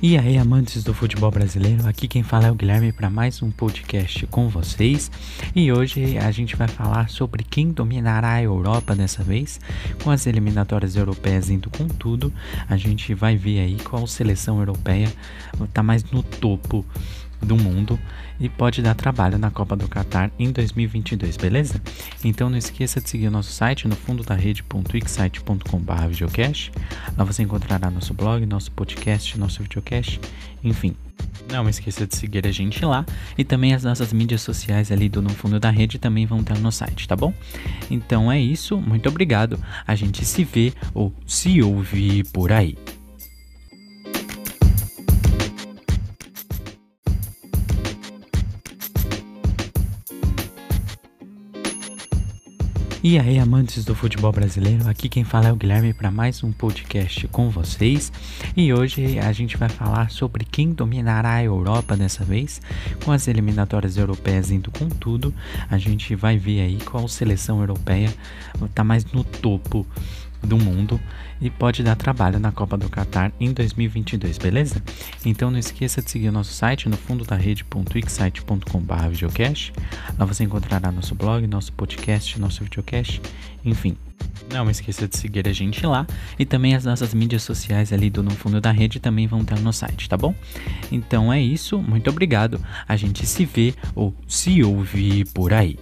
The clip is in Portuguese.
E aí, amantes do futebol brasileiro, aqui quem fala é o Guilherme para mais um podcast com vocês. E hoje a gente vai falar sobre quem dominará a Europa dessa vez, com as eliminatórias europeias indo com tudo. A gente vai ver aí qual seleção europeia está mais no topo do mundo e pode dar trabalho na Copa do Catar em 2022, beleza? Então não esqueça de seguir o nosso site no fundo da rede.wixsite.com.br videocast. Lá você encontrará nosso blog, nosso podcast, nosso videocast, enfim. Não esqueça de seguir a gente lá e também as nossas mídias sociais ali do No Fundo da Rede também vão estar no site, tá bom? Então é isso, muito obrigado. A gente se vê ou se ouve por aí. E aí, amantes do futebol brasileiro, aqui quem fala é o Guilherme para mais um podcast com vocês. E hoje a gente vai falar sobre quem dominará a Europa dessa vez, com as eliminatórias europeias indo com tudo. A gente vai ver aí qual seleção europeia está mais no topo do mundo e pode dar trabalho na Copa do Catar em 2022, beleza? Então não esqueça de seguir o nosso site no fundo da rede.wixsite.com.br videocast. Lá você encontrará nosso blog, nosso podcast, nosso videocast, enfim. Não esqueça de seguir a gente lá e também as nossas mídias sociais ali do No Fundo da Rede também vão estar no site, tá bom? Então é isso, muito obrigado. A gente se vê ou se ouve por aí.